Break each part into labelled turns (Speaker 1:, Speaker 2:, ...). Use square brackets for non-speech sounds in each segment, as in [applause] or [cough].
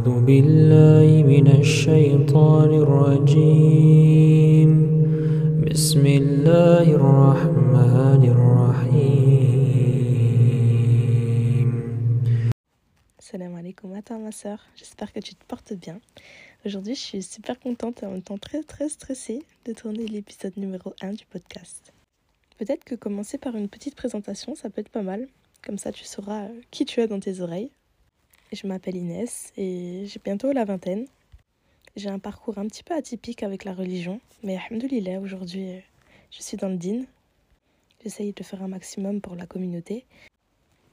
Speaker 1: أعوذ بالله من الشيطان الرجيم بسم الله الرحمن الرحيم
Speaker 2: Salam alaikum, attends ma soeur, j'espère que tu te portes bien. Aujourd'hui, je suis super contente et en même temps très très stressée de tourner l'épisode numéro 1 du podcast. Peut-être que commencer par une petite présentation, ça peut être pas mal. Comme ça, tu sauras qui tu as dans tes oreilles. Je m'appelle Inès et j'ai bientôt la vingtaine. J'ai un parcours un petit peu atypique avec la religion, mais alhamdoulilah, aujourd'hui, je suis dans le din. J'essaye de faire un maximum pour la communauté.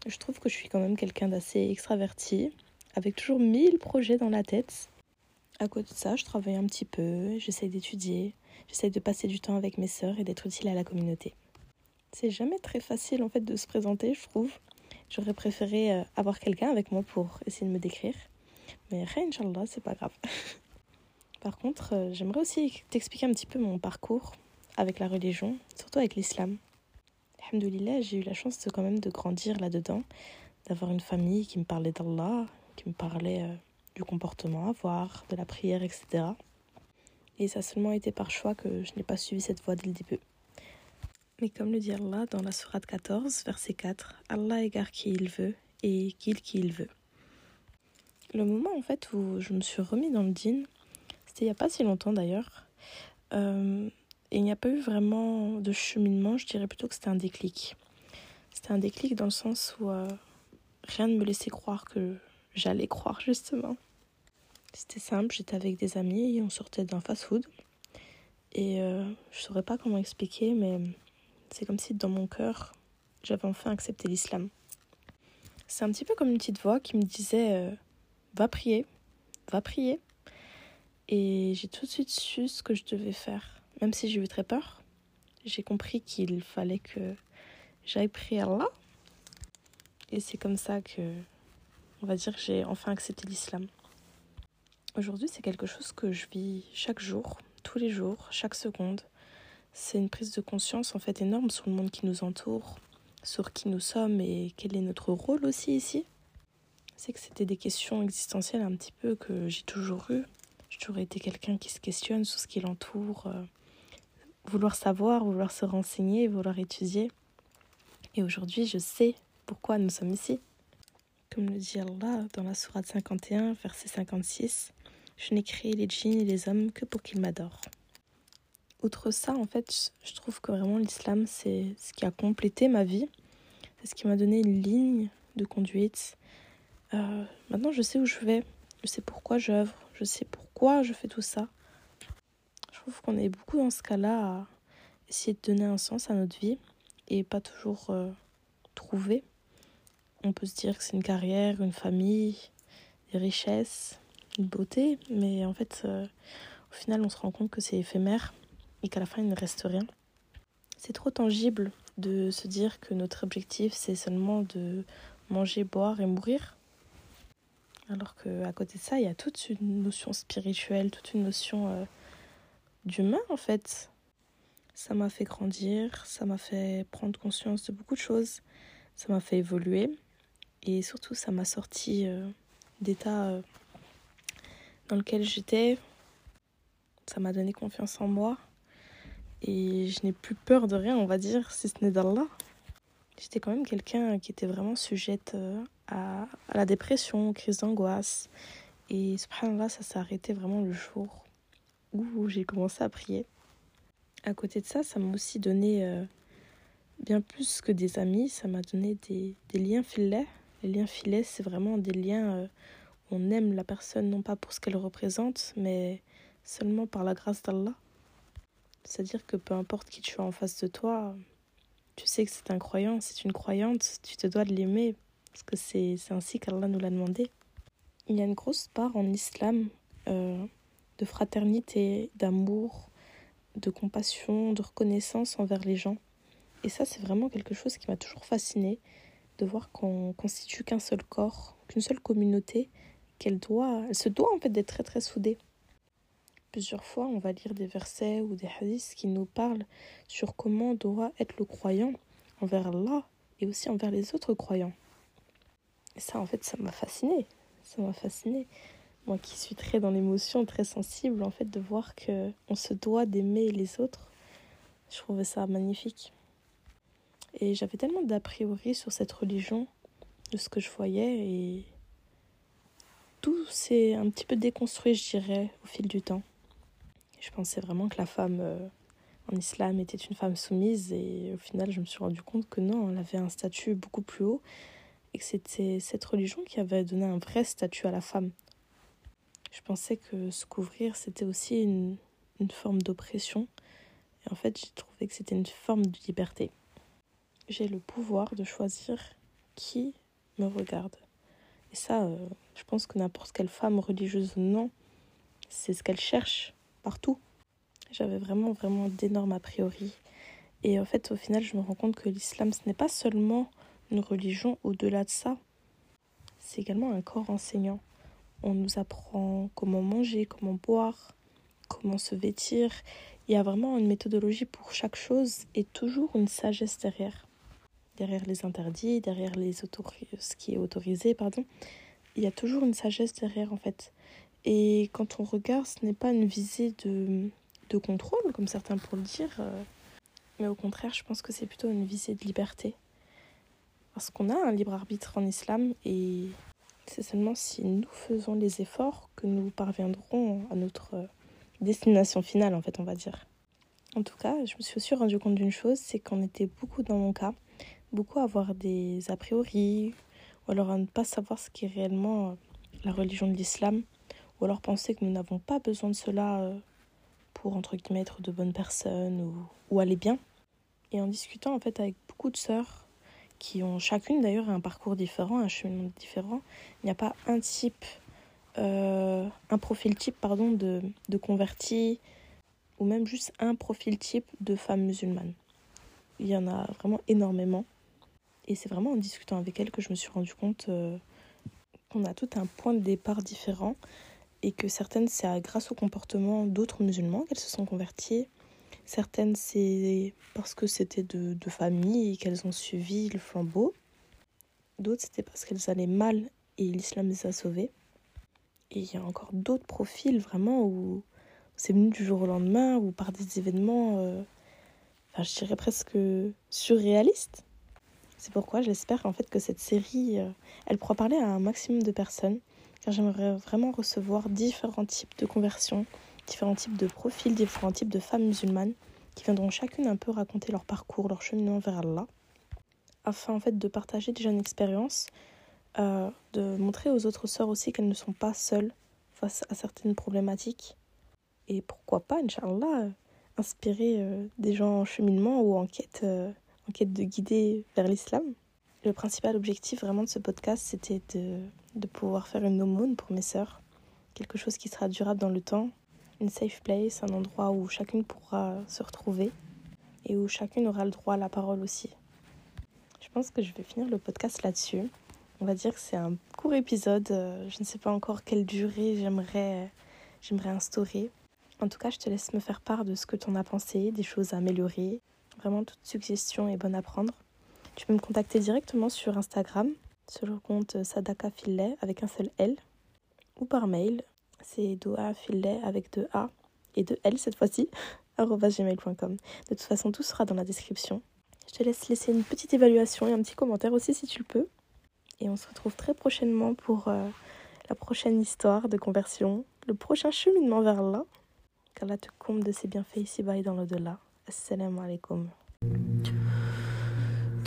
Speaker 2: Je trouve que je suis quand même quelqu'un d'assez extraverti, avec toujours mille projets dans la tête. À côté de ça, je travaille un petit peu, j'essaye d'étudier, j'essaye de passer du temps avec mes sœurs et d'être utile à la communauté. C'est jamais très facile en fait de se présenter, je trouve. J'aurais préféré euh, avoir quelqu'un avec moi pour essayer de me décrire. Mais rien, Inch'Allah, c'est pas grave. [laughs] Par contre, euh, j'aimerais aussi t'expliquer un petit peu mon parcours avec la religion, surtout avec l'islam. Alhamdoulilah, j'ai eu la chance de quand même de grandir là-dedans, d'avoir une famille qui me parlait d'Allah, qui me parlait euh, du comportement à avoir, de la prière, etc. Et ça a seulement été par choix que je n'ai pas suivi cette voie dès le début. Mais comme le dit Allah dans la Sourate 14, verset 4, Allah égare qui il veut et guide qui il veut. Le moment en fait où je me suis remis dans le din, c'était il n'y a pas si longtemps d'ailleurs. Euh, et il n'y a pas eu vraiment de cheminement, je dirais plutôt que c'était un déclic. C'était un déclic dans le sens où euh, rien ne me laissait croire que j'allais croire justement. C'était simple, j'étais avec des amis et on sortait d'un fast-food. Et euh, je saurais pas comment expliquer, mais c'est comme si dans mon cœur, j'avais enfin accepté l'islam. C'est un petit peu comme une petite voix qui me disait euh, Va prier, va prier. Et j'ai tout de suite su ce que je devais faire. Même si j'ai eu très peur, j'ai compris qu'il fallait que j'aille prier Allah. Et c'est comme ça que, on va dire, j'ai enfin accepté l'islam. Aujourd'hui, c'est quelque chose que je vis chaque jour, tous les jours, chaque seconde c'est une prise de conscience en fait énorme sur le monde qui nous entoure, sur qui nous sommes et quel est notre rôle aussi ici. C'est que c'était des questions existentielles un petit peu que j'ai toujours eues. J'ai toujours été quelqu'un qui se questionne sur ce qui l'entoure, euh, vouloir savoir, vouloir se renseigner, vouloir étudier. Et aujourd'hui, je sais pourquoi nous sommes ici. Comme le dit Allah dans la Sourate 51, verset 56, Je n'ai créé les djinns et les hommes que pour qu'ils m'adorent. Outre ça, en fait, je trouve que vraiment l'islam, c'est ce qui a complété ma vie. C'est ce qui m'a donné une ligne de conduite. Euh, maintenant, je sais où je vais. Je sais pourquoi j'œuvre. Je sais pourquoi je fais tout ça. Je trouve qu'on est beaucoup dans ce cas-là à essayer de donner un sens à notre vie et pas toujours euh, trouver. On peut se dire que c'est une carrière, une famille, des richesses, une beauté, mais en fait, euh, au final, on se rend compte que c'est éphémère et qu'à la fin il ne reste rien. C'est trop tangible de se dire que notre objectif c'est seulement de manger, boire et mourir. Alors qu'à côté de ça, il y a toute une notion spirituelle, toute une notion euh, d'humain en fait. Ça m'a fait grandir, ça m'a fait prendre conscience de beaucoup de choses, ça m'a fait évoluer et surtout ça m'a sorti euh, d'état euh, dans lequel j'étais. Ça m'a donné confiance en moi et je n'ai plus peur de rien, on va dire, si ce n'est d'Allah. J'étais quand même quelqu'un qui était vraiment sujette euh, à, la dépression, aux crises d'angoisse. Et subhanallah, ça s'est arrêté vraiment le jour où j'ai commencé à prier. À côté de ça, ça m'a aussi donné euh, bien plus que des amis, ça m'a donné des, des, liens filets. Les liens filets, c'est vraiment des liens euh, où on aime la personne non pas pour ce qu'elle représente, mais seulement par la grâce d'Allah. C'est-à-dire que peu importe qui tu as en face de toi, tu sais que c'est un croyant, c'est une croyante, tu te dois de l'aimer, parce que c'est ainsi qu'Allah nous l'a demandé. Il y a une grosse part en islam euh, de fraternité, d'amour, de compassion, de reconnaissance envers les gens. Et ça, c'est vraiment quelque chose qui m'a toujours fasciné de voir qu'on constitue qu'un seul corps, qu'une seule communauté, qu'elle doit, elle se doit en fait d'être très très soudée. Plusieurs fois, on va lire des versets ou des hadiths qui nous parlent sur comment doit être le croyant envers Allah et aussi envers les autres croyants. Et ça, en fait, ça m'a fasciné. Ça m'a fasciné moi qui suis très dans l'émotion, très sensible, en fait, de voir que on se doit d'aimer les autres, je trouvais ça magnifique. Et j'avais tellement d'a priori sur cette religion, de ce que je voyais, et tout s'est un petit peu déconstruit, je dirais, au fil du temps. Je pensais vraiment que la femme euh, en islam était une femme soumise, et au final, je me suis rendu compte que non, elle avait un statut beaucoup plus haut, et que c'était cette religion qui avait donné un vrai statut à la femme. Je pensais que se couvrir, c'était aussi une, forme d'oppression. Et en fait, j'ai trouvé que c'était une forme de liberté. J'ai le pouvoir de choisir qui me regarde. Et ça, euh, je pense que n'importe quelle femme, religieuse ou non, c'est ce qu'elle cherche partout. J'avais vraiment, vraiment d'énormes a priori. Et en fait, au final, je me rends compte que l'islam, ce n'est pas seulement une religion au-delà de ça. C'est également un corps enseignant. On nous apprend comment manger, comment boire, comment se vêtir. Il y a vraiment une méthodologie pour chaque chose et toujours une sagesse derrière. Derrière les interdits, derrière les ce qui est autorisé, pardon. Il y a toujours une sagesse derrière en fait. Et quand on regarde, ce n'est pas une visée de, de contrôle, comme certains pourraient le dire. Euh, mais au contraire, je pense que c'est plutôt une visée de liberté. Parce qu'on a un libre arbitre en islam et c'est seulement si nous faisons les efforts que nous parviendrons à notre euh, destination finale, en fait, on va dire. En tout cas, je me suis aussi rendu compte d'une chose, c'est qu'on était beaucoup dans mon cas, beaucoup à avoir des a priori, ou alors à ne pas savoir ce qu'est réellement euh, la religion de l'islam, ou alors penser que nous n'avons pas besoin de cela euh, pour, entre guillemets, être de bonnes personnes ou, aller bien. Et en discutant, en fait, avec beaucoup de sœurs, qui ont chacune d'ailleurs un parcours différent, un chemin différent. Il n'y a pas un type, euh, un profil type pardon, de, de converti ou même juste un profil type de femme musulmane. Il y en a vraiment énormément. Et c'est vraiment en discutant avec elles que je me suis rendu compte euh, qu'on a tout un point de départ différent et que certaines, c'est grâce au comportement d'autres musulmans qu'elles se sont converties Certaines, c'est parce que c'était de, de famille et qu'elles ont suivi le flambeau. D'autres, c'était parce qu'elles allaient mal et l'islam les a sauvées. Et il y a encore d'autres profils vraiment où c'est venu du jour au lendemain ou par des événements, euh, enfin, je dirais presque surréalistes. C'est pourquoi j'espère en fait que cette série, euh, elle pourra parler à un maximum de personnes, j'aimerais vraiment recevoir différents types de conversions, différents types de profils, différents types de femmes musulmanes qui viendront chacune un peu raconter leur parcours, leur cheminement vers Allah, afin en fait de partager déjà une expérience, euh, de montrer aux autres sœurs aussi qu'elles ne sont pas seules face à certaines problématiques, et pourquoi pas, Inch'Allah, inspirer euh, des gens en cheminement ou en quête, euh, en quête de guider vers l'islam. Le principal objectif vraiment de ce podcast, c'était de, de pouvoir faire une aumône pour mes sœurs, quelque chose qui sera durable dans le temps, une safe place, un endroit où chacune pourra se retrouver et où chacune aura le droit à la parole aussi. Je pense que je vais finir le podcast là-dessus. On va dire que c'est un court épisode. Euh, je ne sais pas encore quelle durée j'aimerais, j'aimerais instaurer. En tout cas, je te laisse me faire part de ce que tu en as pensé, des choses à améliorer. Vraiment, toute suggestion est bonne à prendre. Tu peux me contacter directement sur Instagram, sur le compte Sadaka Fillet avec un seul L, ou par mail c'est doa filet avec deux A et deux L cette fois-ci, [laughs] gmail.com. De toute façon, tout sera dans la description. Je te laisse laisser une petite évaluation et un petit commentaire aussi si tu le peux. Et on se retrouve très prochainement pour euh, la prochaine histoire de conversion, le prochain cheminement vers Allah. Qu'Allah te comble de ses bienfaits ici-bas et dans l'au-delà. Assalamu alaikum.